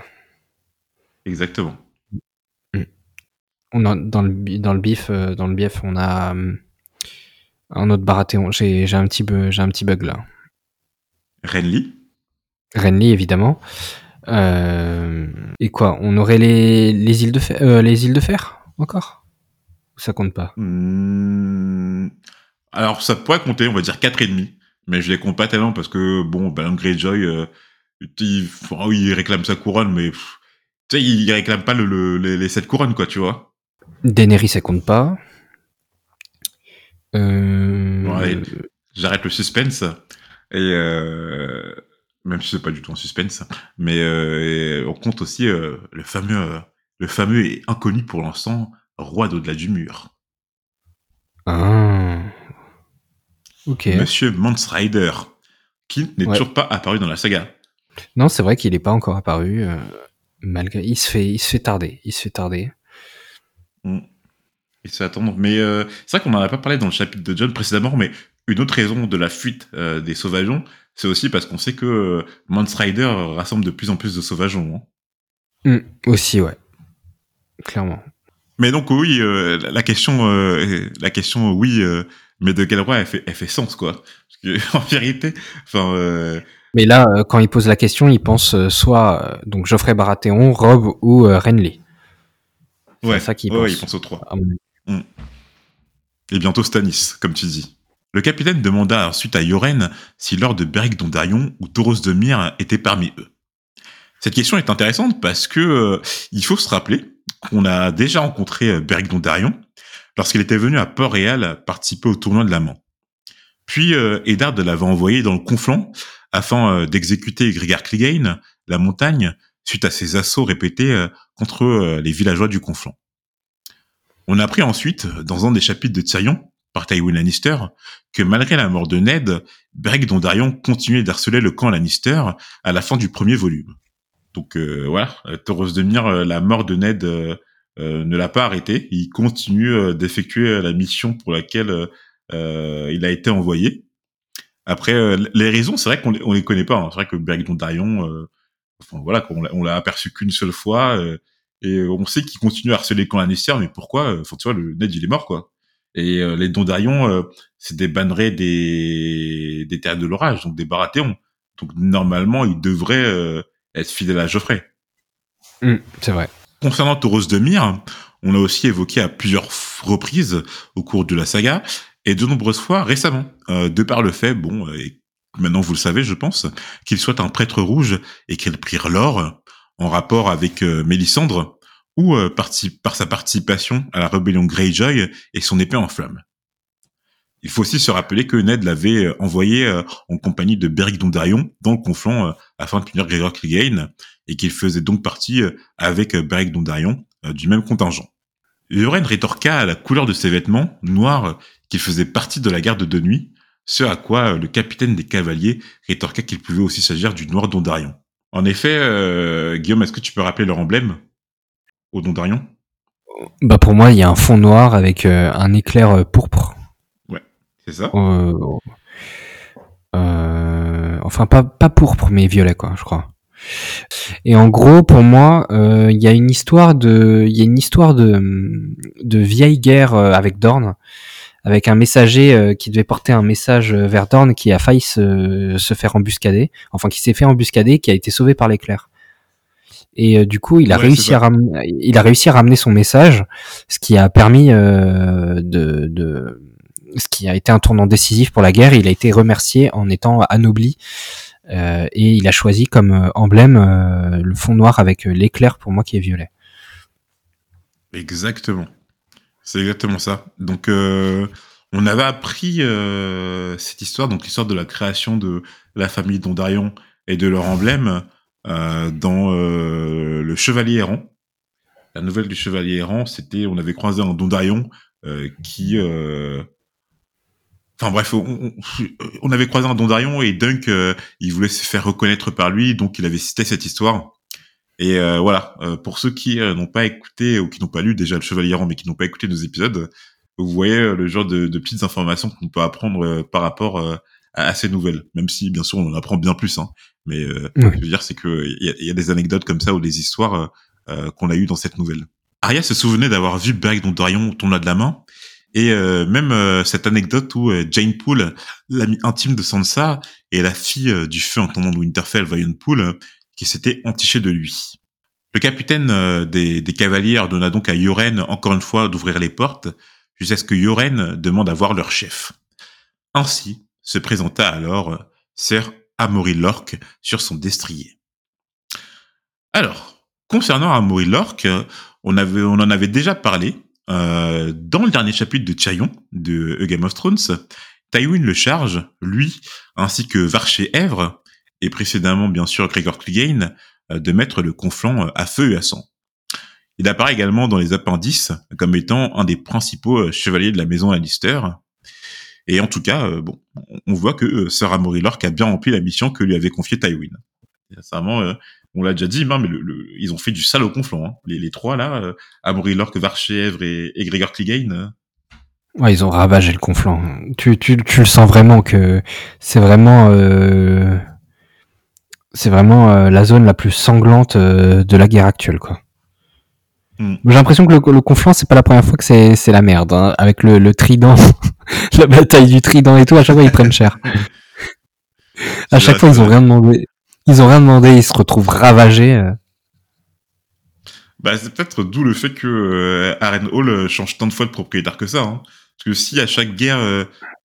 [SPEAKER 1] Exactement
[SPEAKER 2] on a, dans le dans le bif euh, dans le bief on a euh, un autre Baratheon. J'ai j'ai un petit j'ai un petit bug là.
[SPEAKER 1] Renly.
[SPEAKER 2] Renly évidemment. Euh, et quoi On aurait les les îles de fer, les îles de fer encore? Ça compte pas?
[SPEAKER 1] Hmm. Alors ça pourrait compter, on va dire quatre et demi, mais je les compte pas tellement parce que bon, ben Greyjoy, il, il réclame sa couronne, mais tu sais, il réclame pas le, les, les sept couronnes quoi, tu vois.
[SPEAKER 2] Daenerys, ça compte pas. Euh...
[SPEAKER 1] J'arrête le suspense. Et euh... même si c'est pas du tout un suspense, mais euh... on compte aussi euh, le fameux, le fameux et inconnu pour l'instant roi d'au-delà du mur.
[SPEAKER 2] Ah. Ok.
[SPEAKER 1] Monsieur Mance Rider, qui n'est toujours pas apparu dans la saga.
[SPEAKER 2] Non, c'est vrai qu'il n'est pas encore apparu. Euh, malgré, il se fait, il se fait tarder. Il se fait tarder.
[SPEAKER 1] Mm. Il se attendre. Mais euh, c'est vrai qu'on n'en a pas parlé dans le chapitre de John précédemment, mais une autre raison de la fuite euh, des sauvageons, c'est aussi parce qu'on sait que euh, Mance Rider rassemble de plus en plus de sauvageons.
[SPEAKER 2] Hein. Mm, aussi, ouais. Clairement.
[SPEAKER 1] Mais donc oui, la question, la question, oui, mais de quel roi elle fait, elle fait sens quoi En vérité, enfin.
[SPEAKER 2] Mais là, quand il pose la question, il pense soit donc Geoffrey Baratheon, Rob ou Renly.
[SPEAKER 1] Ouais, ça qu'il pense. il pense aux trois. Mm. Et bientôt Stanis, comme tu dis. Le capitaine demanda ensuite à Yoren si Lord Beric Dondarion ou Tauros de Myr étaient parmi eux. Cette question est intéressante parce que euh, il faut se rappeler qu'on a déjà rencontré euh, Beric Dondarrion lorsqu'il était venu à Port-Réal participer au tournoi de l'Amant. Puis euh, Eddard l'avait envoyé dans le Conflent afin euh, d'exécuter Grégard Clegane, la montagne, suite à ses assauts répétés contre les villageois du Conflent. On a appris ensuite, dans un des chapitres de Tyrion, par Tywin Lannister, que malgré la mort de Ned, Beric Dondarrion continuait d'harceler le camp Lannister à la fin du premier volume. Donc euh, voilà, Toros de Mire, euh, la mort de Ned euh, ne l'a pas arrêté. Il continue d'effectuer la mission pour laquelle il a été envoyé. Après, les raisons, c'est vrai qu'on on les connaît pas. Hein. C'est vrai que Beric Dondarrion, enfin voilà, on l'a aperçu qu'une seule fois. et on sait qu'il continue à harceler le camp Lannister, mais pourquoi Enfin, tu vois, le Ned, il est mort, quoi. Et les Dondarion, c'est des bannerets des, des terres de l'orage, donc des Baratheons. Donc normalement, ils devraient être fidèle à Geoffrey.
[SPEAKER 2] Mm, c'est vrai.
[SPEAKER 1] Concernant Tauros de Myre, on a aussi évoqué à plusieurs reprises au cours de la saga et de nombreuses fois récemment, euh, de par le fait, bon, euh, et maintenant vous le savez, je pense, qu'il soit un prêtre rouge et qu'il prirent l'or en rapport avec euh, Mélissandre ou euh, par sa participation à la rébellion Greyjoy et son épée en flammes. Il faut aussi se rappeler que Ned l'avait euh, envoyé euh, en compagnie de Beric Dondarrion dans le conflit euh, afin de punir Gregor Clegane et qu'il faisait donc partie avec Beric Dondarrion du même contingent. Yoren rétorqua à la couleur de ses vêtements noirs qu'il faisait partie de la garde de nuit, ce à quoi le capitaine des cavaliers rétorqua qu'il pouvait aussi s'agir du noir Dondarion. En effet, Guillaume, est-ce que tu peux rappeler leur emblème? Au Dondarion
[SPEAKER 2] Bah pour moi, il y a un fond noir avec un éclair pourpre.
[SPEAKER 1] C'est ça
[SPEAKER 2] euh, euh, Enfin, pas, pas pourpre, mais violet, quoi, je crois. Et en gros, pour moi, euh, il y a une histoire de, il y a une histoire de, de vieille guerre avec Dorn, avec un messager qui devait porter un message vers Dorn qui a failli se, se faire embuscader, enfin qui s'est fait embuscader, qui a été sauvé par l'éclair. Et du coup, il a réussi à ramener, il a réussi à ramener son message, ce qui a permis de, de ce qui a été un tournant décisif pour la guerre. Il a été remercié en étant anobli euh, et il a choisi comme euh, emblème euh, le fond noir avec l'éclair pour moi qui est violet.
[SPEAKER 1] Exactement. C'est exactement ça. Donc on avait appris cette histoire, donc l'histoire de la création de la famille Dondarion et de leur emblème dans le Chevalier errant. La nouvelle du Chevalier errant, c'était on avait croisé un Dondarion qui Enfin bref, on, avait croisé un Dondarion et Dunk, euh, il voulait se faire reconnaître par lui, donc il avait cité cette histoire. Et euh, voilà, euh, pour ceux qui n'ont pas écouté ou qui n'ont pas lu déjà le Chevalier Errant, mais qui n'ont pas écouté nos épisodes, vous voyez le genre de, petites informations qu'on peut apprendre par rapport à, ces nouvelles. Même si, bien sûr, on en apprend bien plus. Hein. Mais ce que je veux dire, c'est qu'il y, y, a des anecdotes comme ça ou des histoires qu'on a eues dans cette nouvelle. Arya se souvenait d'avoir vu Berg Dondarion tourner de la main et euh, même euh, cette anecdote où euh, Jane Poole, l'amie intime de Sansa, et la fille du feu intendant de Winterfell, Valiant Poole, qui s'était entichée de lui. Le capitaine des, des, cavaliers ordonna donc à Yoren, encore une fois, d'ouvrir les portes, jusqu'à ce que Yoren demande à voir leur chef. Ainsi se présenta alors Sir Amory Lorque sur son destrier. Alors, concernant Amory Lorque, on, en avait déjà parlé euh, dans le dernier chapitre de Tyrion, de A Game of Thrones, Tywin le charge, lui, ainsi que Varché Èvre, et précédemment bien sûr Gregor Clegane, euh, de mettre le conflant euh, à feu et à sang. Il apparaît également dans les appendices comme étant un des principaux chevaliers de la maison Lannister. Et en tout cas, bon, on voit que Sir Amory Lork a bien rempli la mission que lui avait confiée Tywin. Sincèrement, on l'a déjà dit, mais le, ils ont fait du sale au conflant. Hein. Les, trois là, euh, Amory Lorque, Varchèvre et, et Gregor Clegane. Euh.
[SPEAKER 2] Ouais, ils ont ravagé le conflant. Tu, tu, tu le sens vraiment que c'est vraiment, euh, c'est vraiment euh, la zone la plus sanglante de la guerre actuelle, quoi. Hmm. J'ai l'impression que le, le conflant, c'est pas la première fois que c'est, c'est la merde, hein. avec le, le trident, la bataille du trident et tout. À chaque fois, ils prennent cher. à chaque fois, ils ont rien demandé. Ils ont rien demandé, ils se retrouvent ravagés. Euh.
[SPEAKER 1] Bah, c'est peut-être d'où le fait que euh, Aren Hall euh, change tant de fois de propriétaire que ça. Hein. Parce que si à chaque guerre,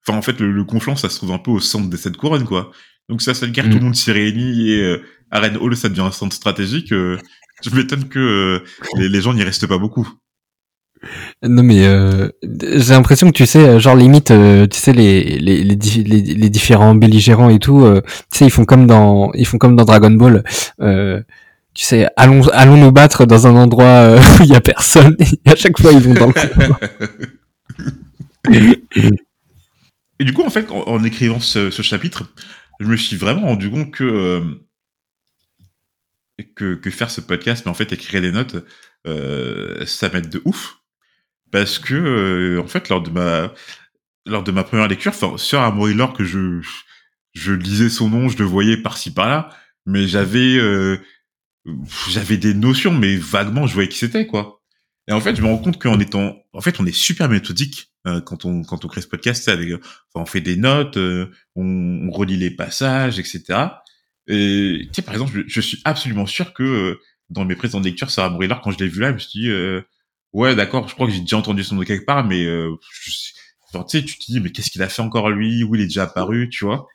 [SPEAKER 1] enfin en fait le, le, conflant, ça se trouve un peu au centre des sept couronnes, quoi. Donc ça, cette guerre, tout le monde s'y réunit et euh, Arène Hall, ça devient un centre stratégique. Euh, je m'étonne que euh, les, les gens n'y restent pas beaucoup.
[SPEAKER 2] Non mais euh, j'ai l'impression que tu sais, euh, genre limite, euh, tu sais les les, les, di- les, les différents belligérants et tout, euh, tu sais ils font comme dans ils font comme dans Dragon Ball. tu sais, allons allons nous battre dans un endroit où il y a personne. Et à chaque fois ils vont dans le.
[SPEAKER 1] Et du coup, en fait, en, en écrivant ce, ce chapitre, je me suis vraiment rendu compte que, que, que faire ce podcast, mais en fait, écrire des notes, ça m'aide de ouf. Parce que, euh, en fait, lors de ma, lors de ma première lecture, sur Amory Lore, que je, je lisais son nom, je le voyais par-ci par-là, mais j'avais, euh, j'avais des notions, mais vaguement, je voyais qui c'était, quoi. Et en fait, je me rends compte qu'en étant, en fait, on est super méthodique euh, quand on quand on crée ce podcast. Avec, enfin, on fait des notes, euh, on, on relit les passages, etc. Et tu sais, par exemple, je, je suis absolument sûr que euh, dans mes précédentes lectures, Sarah Brillard, quand je l'ai vu là, je me suis dit, euh, ouais, d'accord, je crois que j'ai déjà entendu son nom quelque part, mais euh, je tu sais, tu te dis, mais qu'est-ce qu'il a fait encore lui? Où il est déjà apparu, tu vois?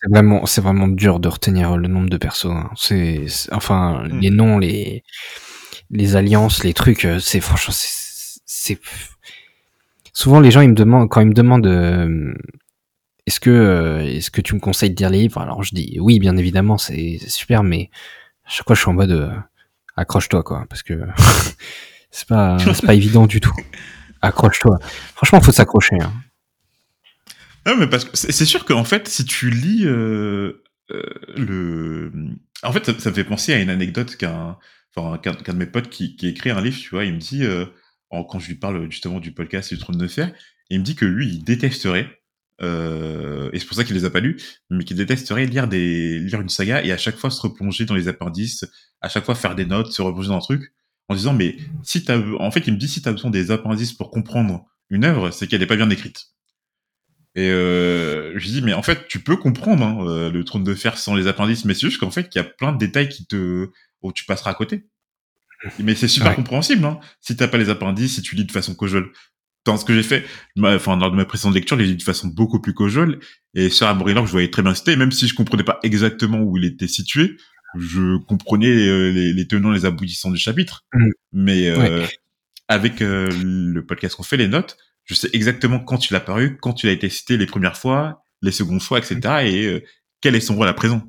[SPEAKER 2] C'est vraiment c'est vraiment dur de retenir le nombre de persos. hein. C'est enfin
[SPEAKER 1] Mm.
[SPEAKER 2] les noms, les les alliances, les trucs, euh, c'est franchement c'est souvent les gens ils me demandent quand ils me demandent euh, est-ce que est-ce que tu me conseilles de lire les livres? Alors je dis oui bien évidemment c'est c'est super mais à chaque fois je suis en mode euh, accroche-toi quoi parce que c'est pas c'est pas évident du tout. Accroche-toi. Franchement faut s'accrocher hein.
[SPEAKER 1] Non, mais parce que c'est sûr qu'en fait, si tu lis euh, euh, le, en fait, ça, ça me fait penser à une anecdote qu'un, enfin, de mes potes qui, qui écrit un livre, tu vois, il me dit, euh, quand je lui parle justement du podcast du Trône de Fer, il me dit que lui, il détesterait, et c'est pour ça qu'il les a pas lus, mais qu'il détesterait lire des, lire une saga et à chaque fois se replonger dans les appendices, à chaque fois faire des notes, se replonger dans un truc, en disant, mais si t'as, en fait, il me dit, si t'as besoin des appendices pour comprendre une œuvre, c'est qu'elle est pas bien écrite. Et euh, je dis, mais en fait, tu peux comprendre hein, euh, le trône de fer sans les appendices, mais c'est juste qu'en fait, il y a plein de détails qui te, où tu passeras à côté. Mais c'est super
[SPEAKER 2] Ouais.
[SPEAKER 1] compréhensible, hein, si t'as pas les appendices, si tu lis de façon casual. Dans ce que j'ai fait, enfin, lors de ma précédente lecture, j'ai lu de façon beaucoup plus casual, et sur Amorilor, je voyais très bien citer, même si je comprenais pas exactement où il était situé, je comprenais euh, les, les tenants, les aboutissants du chapitre.
[SPEAKER 2] Mm.
[SPEAKER 1] Mais euh, avec euh, le podcast qu'on fait, les notes, je sais exactement quand il a paru, quand il a été cité les premières fois, les secondes fois, etc. Et euh, quel est son rôle à présent.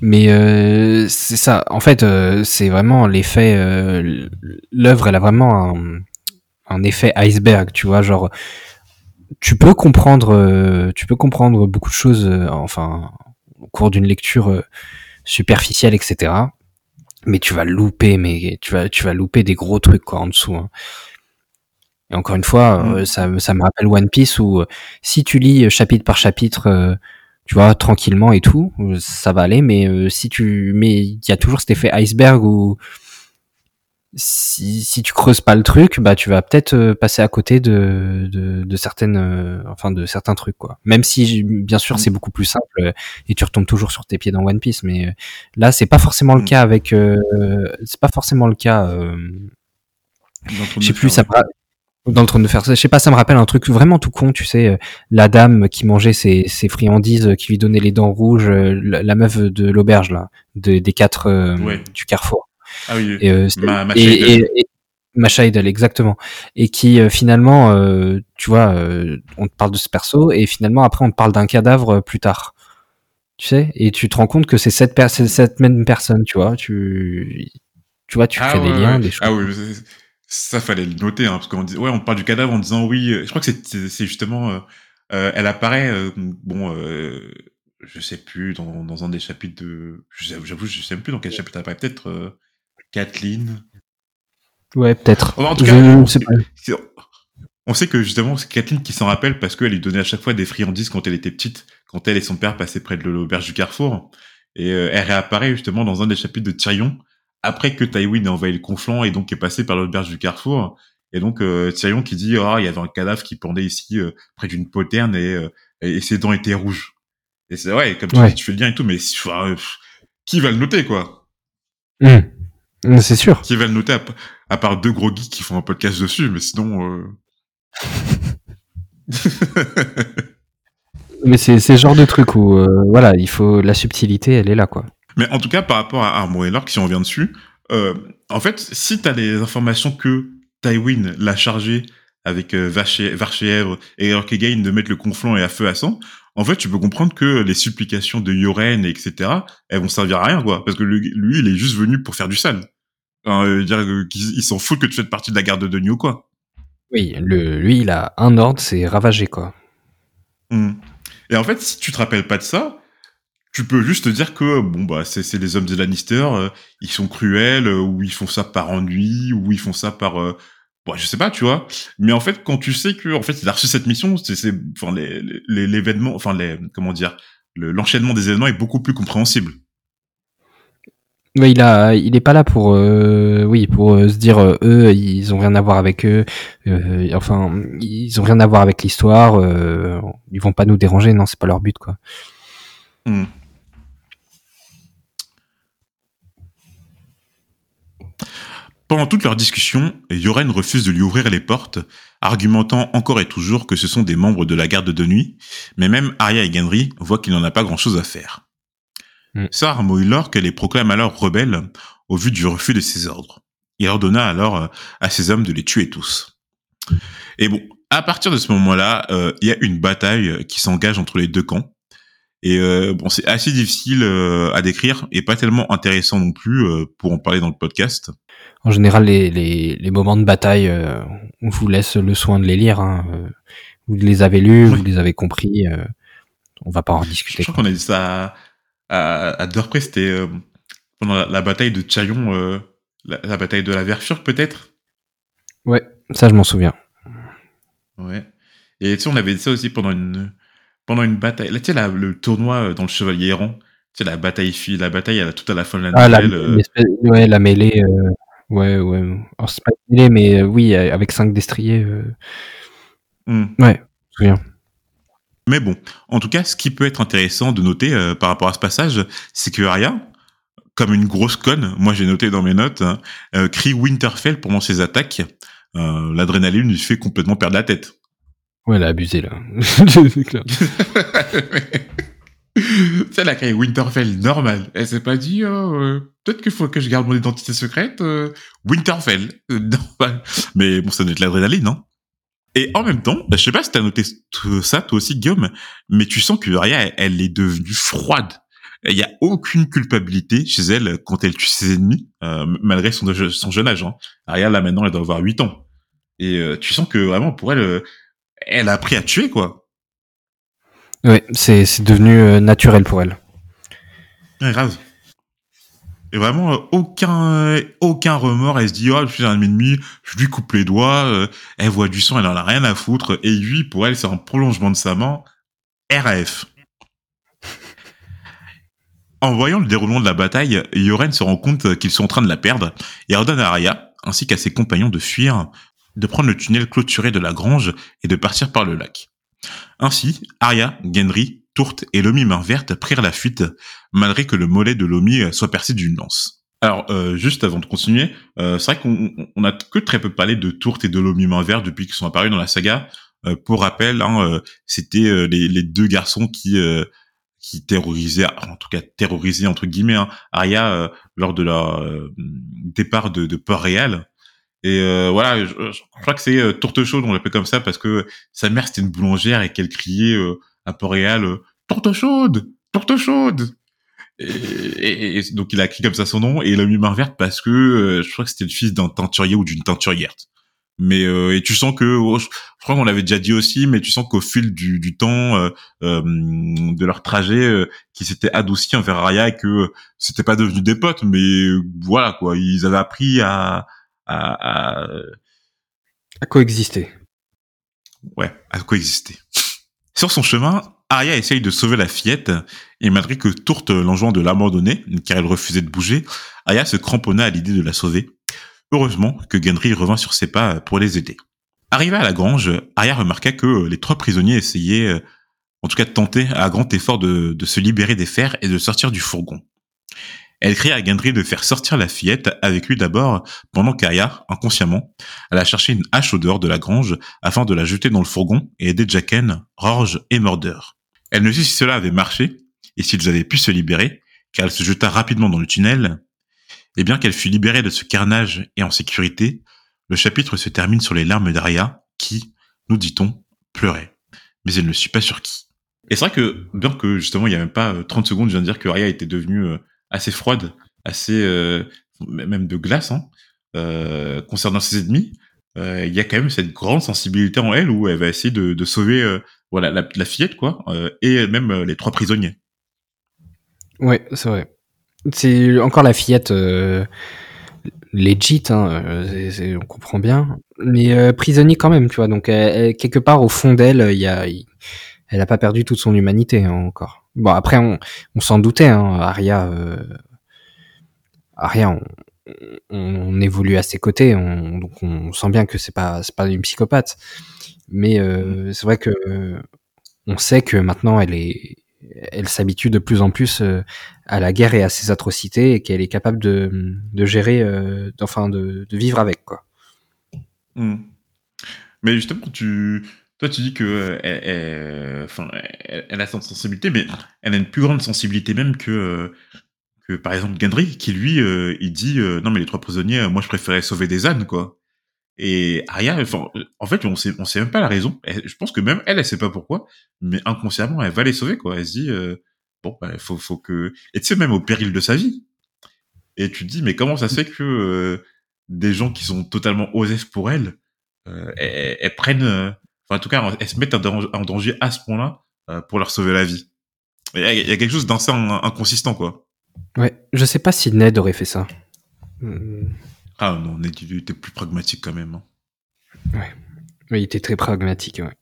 [SPEAKER 2] Mais euh, c'est ça. En fait, euh, c'est vraiment l'effet. euh, L'œuvre, elle a vraiment un, un effet iceberg, tu vois. Genre, tu peux comprendre, tu peux comprendre beaucoup de choses. enfin, au cours d'une lecture euh, superficielle, etc. Mais tu vas louper, mais tu vas, tu vas louper des gros trucs quoi en dessous. hein. Et encore une fois, euh,
[SPEAKER 1] Mm.
[SPEAKER 2] ça, ça me rappelle One Piece où euh, si tu lis chapitre par chapitre, tu vois, tranquillement et tout, ça va aller. Mais si tu, mais il y a toujours cet effet iceberg où si, si tu creuses pas le truc, bah tu vas peut-être euh, passer à côté de, de, de certaines, euh, enfin de certains trucs quoi. Même si bien sûr
[SPEAKER 1] Mm.
[SPEAKER 2] c'est beaucoup plus simple euh, et tu retombes toujours sur tes pieds dans One Piece, mais euh, là c'est pas forcément le
[SPEAKER 1] Mm.
[SPEAKER 2] cas avec, euh, c'est pas forcément le cas. euh, je sais plus, ça me ra- dans le trône de fer. Je sais pas, ça me rappelle un truc vraiment tout con, tu sais, la dame qui mangeait ses, ses friandises, qui lui donnait les dents rouges, la, la meuf de l'auberge là, de- des quatre euh,
[SPEAKER 1] Ouais.
[SPEAKER 2] du Carrefour.
[SPEAKER 1] Ah oui,
[SPEAKER 2] Et, euh,
[SPEAKER 1] Ma- ma
[SPEAKER 2] et,
[SPEAKER 1] Shaidel.
[SPEAKER 2] et- et- Macha Idol, exactement. Et qui euh, finalement, euh, tu vois, euh, on te parle de ce perso et finalement après on te parle d'un cadavre plus tard. Tu sais, et tu te rends compte que c'est cette, même personne, tu vois? Tu, tu vois, tu
[SPEAKER 1] Ah
[SPEAKER 2] crées des liens,
[SPEAKER 1] ouais.
[SPEAKER 2] des choses.
[SPEAKER 1] Ah oui, ça fallait le noter, hein, parce qu'on dit, ouais, on parle du cadavre en disant oui. Je crois que c'est- justement, elle apparaît, bon, je sais plus dans, dans un des chapitres de, j'avoue, je sais même plus dans quel chapitre elle apparaît, peut-être Kathleen.
[SPEAKER 2] Ouais, peut-être.
[SPEAKER 1] En tout cas, on,
[SPEAKER 2] sais pas.
[SPEAKER 1] c'est- on sait que justement c'est Kathleen qui s'en rappelle parce qu'elle lui donnait à chaque fois des friandises quand elle était petite, quand elle et son père passaient près de l'auberge du Carrefour. Et euh, elle réapparaît justement dans un des chapitres de Tyrion après que Tywin ait envahi le conflant et donc est passé par l'auberge du Carrefour. Et donc euh, Tyrion qui dit ah il y avait un cadavre qui pendait ici euh, près d'une poterne et, euh, et, et ses dents étaient rouges. Et c'est ouais comme tu
[SPEAKER 2] Ouais.
[SPEAKER 1] dis tu fais le lien et tout mais enfin, qui va le noter quoi?
[SPEAKER 2] Hum. Hum, C'est sûr.
[SPEAKER 1] Qui va le noter à, part deux gros geeks qui font un podcast dessus mais sinon euh...
[SPEAKER 2] Mais c'est ce genre de truc où, euh, voilà, il faut la subtilité, elle est là, quoi.
[SPEAKER 1] Mais en tout cas, par rapport à Armor et Lork, si on revient dessus, euh, en fait, si t'as les informations que Tywin l'a chargé avec euh, Varchèvre et Orkegain de mettre le conflant et à feu à sang, en fait, tu peux comprendre que les supplications de Yoren, etc., elles vont servir à rien, quoi. Parce que lui, il est juste venu pour faire du sale. Enfin, dire qu'il s'en fout que tu fasses partie de la garde de ou quoi.
[SPEAKER 2] Oui, le, lui, il a un ordre, c'est ravager, quoi.
[SPEAKER 1] Hmm. Et en fait, si tu te rappelles pas de ça, tu peux juste te dire que bon bah c'est les hommes des Lannister, euh, ils sont cruels, euh, ou ils font ça par ennui, ou ils font ça par euh, bon, je sais pas, tu vois. Mais en fait, quand tu sais que en fait il a reçu cette mission, c'est enfin l'événement, enfin les comment dire, l'enchaînement des événements est beaucoup plus compréhensible.
[SPEAKER 2] Mais il a, il est pas là pour, euh, oui, pour euh, se dire euh, eux, ils ont rien à voir avec eux. enfin, ils ont rien à voir avec l'histoire. ils vont pas nous déranger. Non, c'est pas leur but, quoi. Hmm.
[SPEAKER 1] Pendant toute leur discussion, Yoren refuse de lui ouvrir les portes, argumentant encore et toujours que ce sont des membres de la garde de nuit, mais même Arya et Gendry voient qu'il n'en a pas grand-chose à faire. Mm. Sar les proclame alors rebelles au vu du refus de ses ordres. Il ordonna alors euh, à ses hommes de les tuer tous. Et bon, à partir de ce moment-là, euh, il y a une bataille qui s'engage entre les deux camps. Et euh, bon, c'est assez difficile à décrire et pas tellement intéressant non plus pour en parler dans le podcast.
[SPEAKER 2] En général, les, les, les moments de bataille, on vous laisse le soin de les lire. Hein. Vous les avez lus, vous les avez compris. on va pas en discuter.
[SPEAKER 1] Je crois qu'on a dit ça à, à deux c'était euh, pendant la, bataille de Chaillon, euh, la, bataille de la Verfure peut-être?
[SPEAKER 2] Ouais, ça je m'en souviens.
[SPEAKER 1] Ouais. Et tu sais, on avait dit ça aussi pendant une, pendant une bataille. Là, tu sais, le tournoi euh, dans le Chevalier Errant, tu sais, la bataille, la bataille à tout à la fin de la
[SPEAKER 2] ah, nouvelle. La, ouais, la mêlée. Ouais, ouais. Alors, c'est pas une mêlée, mais oui, avec cinq destriers. Hmm. Ouais, je me souviens.
[SPEAKER 1] Mais bon, en tout cas, ce qui peut être intéressant de noter euh, par rapport à ce passage, c'est que Arya, comme une grosse conne, moi j'ai noté dans mes notes, hein, euh, crie Winterfell pendant ses attaques. Euh, L'adrénaline lui fait complètement perdre la tête.
[SPEAKER 2] Ouais, elle a abusé là. c'est clair.
[SPEAKER 1] C'est la crié Winterfell normal. Elle s'est pas dit, oh, euh, peut-être qu'il faut que je garde mon identité secrète. Winterfell, normal. Mais bon, ça doit être l'adrénaline, non? Et en même temps, je sais pas si t'as noté ça toi aussi, Guillaume, mais tu sens que Arya, elle est devenue froide. Il y a aucune culpabilité chez elle quand elle tue ses ennemis, euh, malgré son, jeune âge. Hein. Arya, là, maintenant, elle doit avoir 8 ans. Et euh, tu sens que vraiment, pour elle, euh, elle a appris à tuer, quoi.
[SPEAKER 2] Oui, c'est devenu naturel pour elle.
[SPEAKER 1] Ouais, grave. Et vraiment, euh, aucun, aucun remords. Elle se dit, oh, je suis un ennemi, je lui coupe les doigts. Euh, elle voit du sang, elle en a rien à foutre. Et lui, pour elle, c'est un prolongement de sa main. RAF. En voyant le déroulement de la bataille, Yoren se rend compte qu'ils sont en train de la perdre et ordonne à Arya, ainsi qu'à ses compagnons de fuir, de prendre le tunnel clôturé de la grange et de partir par le lac. Ainsi, Arya, Gendry, Tourte et Lomi Main Verte prirent la fuite, malgré que le mollet de Lomi soit percé d'une lance. Alors, euh, juste avant de continuer, euh, c'est vrai qu'on a que très peu parlé de Tourte et de Lomi Main Verte depuis qu'ils sont apparus dans la saga. Euh, pour rappel, hein, c'était les, deux garçons qui qui terrorisaient, en tout cas terrorisaient entre guillemets, hein, Arya lors de leur départ de, de Port-Réal. Et voilà, je, crois que c'est Tourte Chaude, on l'appelle comme ça, parce que sa mère c'était une boulangère et qu'elle criait à Port-Réal, euh, Tourte chaude, tourte chaude. Et, donc il a écrit comme ça son nom et il a mis main verte parce que euh, je crois que c'était le fils d'un teinturier ou d'une teinturière. Mais euh, et tu sens que oh, je, crois qu'on l'avait déjà dit aussi, mais tu sens qu'au fil du, du temps de leur trajet, qui s'était adouci envers Arya et que c'était pas devenu des potes, mais voilà quoi, ils avaient appris à à, à...
[SPEAKER 2] à coexister.
[SPEAKER 1] Ouais, à coexister. Sur son chemin, Arya essaye de sauver la fillette, et malgré que Tourte l'enjoint de l'abandonner, car elle refusait de bouger, Arya se cramponna à l'idée de la sauver. Heureusement que Gendry revint sur ses pas pour les aider. Arrivé à la grange, Arya remarqua que les trois prisonniers essayaient, en tout cas de tenter à grand effort de, de se libérer des fers et de sortir du fourgon. Elle cria à Gendry de faire sortir la fillette avec lui d'abord, pendant qu'Arya, inconsciemment, alla chercher une hache au dehors de la grange afin de la jeter dans le fourgon et aider Jacken, Rorge et Mordeur. Elle ne sait si cela avait marché et s'ils avaient pu se libérer, car elle se jeta rapidement dans le tunnel. Et bien qu'elle fût libérée de ce carnage et en sécurité, le chapitre se termine sur les larmes d'Aria qui, nous dit-on, pleurait. Mais elle ne suit pas sur qui. Et c'est vrai que, bien que justement, il n'y a même pas 30 euh, secondes, je viens de dire que Arya était devenue euh, assez froide, assez, euh, même de glace, hein, concernant ses ennemis, il y a quand même cette grande sensibilité en elle où elle va essayer de, sauver voilà la, fillette quoi et même les trois prisonniers.
[SPEAKER 2] Ouais, c'est vrai. C'est encore la fillette legit, hein, on comprend bien, mais prisonnier quand même, tu vois. Donc quelque part au fond d'elle, il y a elle a pas perdu toute son humanité hein, encore. Bon après on, on s'en doutait, hein, Arya, euh, Arya, on, on, évolue à ses côtés, on, donc on sent bien que c'est pas c'est pas une psychopathe, mais euh, mm. c'est vrai que on sait que maintenant elle est elle s'habitue de plus en plus euh, à la guerre et à ses atrocités et qu'elle est capable de, de gérer, euh, enfin de, de, vivre avec quoi.
[SPEAKER 1] Mm. Mais justement, tu, toi, tu dis que elle, enfin, elle, a cette sensibilité, mais elle a une plus grande sensibilité même que, que par exemple Gendry, qui lui, euh, il dit euh, non mais les trois prisonniers, moi je préférais sauver des ânes quoi. Et Arya, enfin, en fait, on sait, on sait même pas la raison. je pense que même elle, elle sait pas pourquoi, mais inconsciemment, elle va les sauver quoi. Elle se dit euh, bon, bah, faut, faut que, et tu sais même au péril de sa vie. Et tu te dis mais comment ça se fait que des gens qui sont totalement osés pour elle, elles, prennent en tout cas, elles se mettent en danger à ce point-là euh, pour leur sauver la vie. Il y, a quelque chose d'assez inconsistant, quoi.
[SPEAKER 2] Ouais, je sais pas si Ned aurait fait ça.
[SPEAKER 1] Ah non, Ned il était plus pragmatique quand même. Hein.
[SPEAKER 2] Ouais. Mais il était très pragmatique, ouais.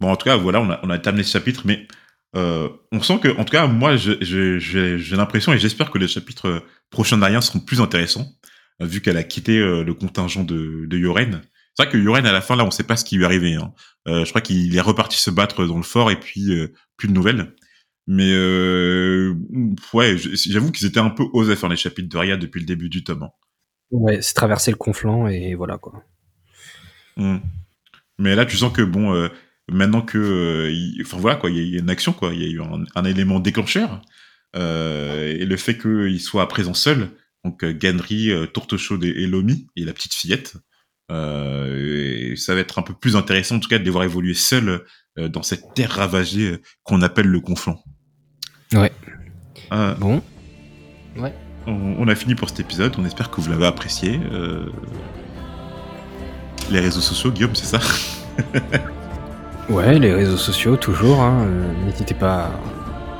[SPEAKER 1] Bon, en tout cas, voilà, on a, on a terminé ce chapitre, mais euh, on sent que, en tout cas, moi, j'ai l'impression et j'espère que les chapitres prochains d'Arien seront plus intéressants, vu qu'elle a quitté euh, le contingent de, de Yoren. C'est vrai que Yoren, à la fin, là, on sait pas ce qui lui est arrivé. Hein. Euh, je crois qu'il est reparti se battre dans le fort et puis euh, plus de nouvelles. Mais euh, ouais, j'avoue qu'ils étaient un peu osés faire les chapitres de Ria depuis le début du tome. Hein.
[SPEAKER 2] Ouais, c'est traverser le conflant et voilà quoi.
[SPEAKER 1] Mmh. Mais là, tu sens que bon, maintenant que, enfin voilà quoi, il y a une action quoi, il y a eu un, élément déclencheur et le fait qu'il soit à présent seul, donc Ganry, Tourte Chaude et Lomi et la petite fillette, euh, ça va être un peu plus intéressant en tout cas de les voir évoluer seuls euh, dans cette terre ravagée euh, qu'on appelle le conflant.
[SPEAKER 2] Ouais. bon.
[SPEAKER 1] Ouais. On, a fini pour cet épisode. On espère que vous l'avez apprécié. Les réseaux sociaux, Guillaume, c'est ça?
[SPEAKER 2] Ouais, les réseaux sociaux, toujours. Hein. N'hésitez pas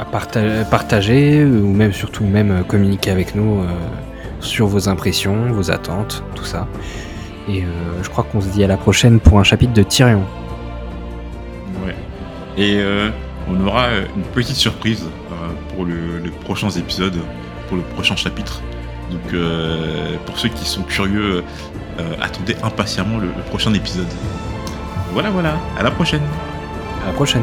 [SPEAKER 2] à partager, ou même surtout même communiquer avec nous sur vos impressions, vos attentes, tout ça. Et euh, je crois qu'on se dit à la prochaine pour un chapitre de Tyrion.
[SPEAKER 1] Ouais. Et euh, on aura une petite surprise euh, pour les prochains épisodes, pour le prochain chapitre. Donc pour ceux qui sont curieux, attendez impatiemment le prochain épisode. Voilà, voilà. À la prochaine.
[SPEAKER 2] À la prochaine.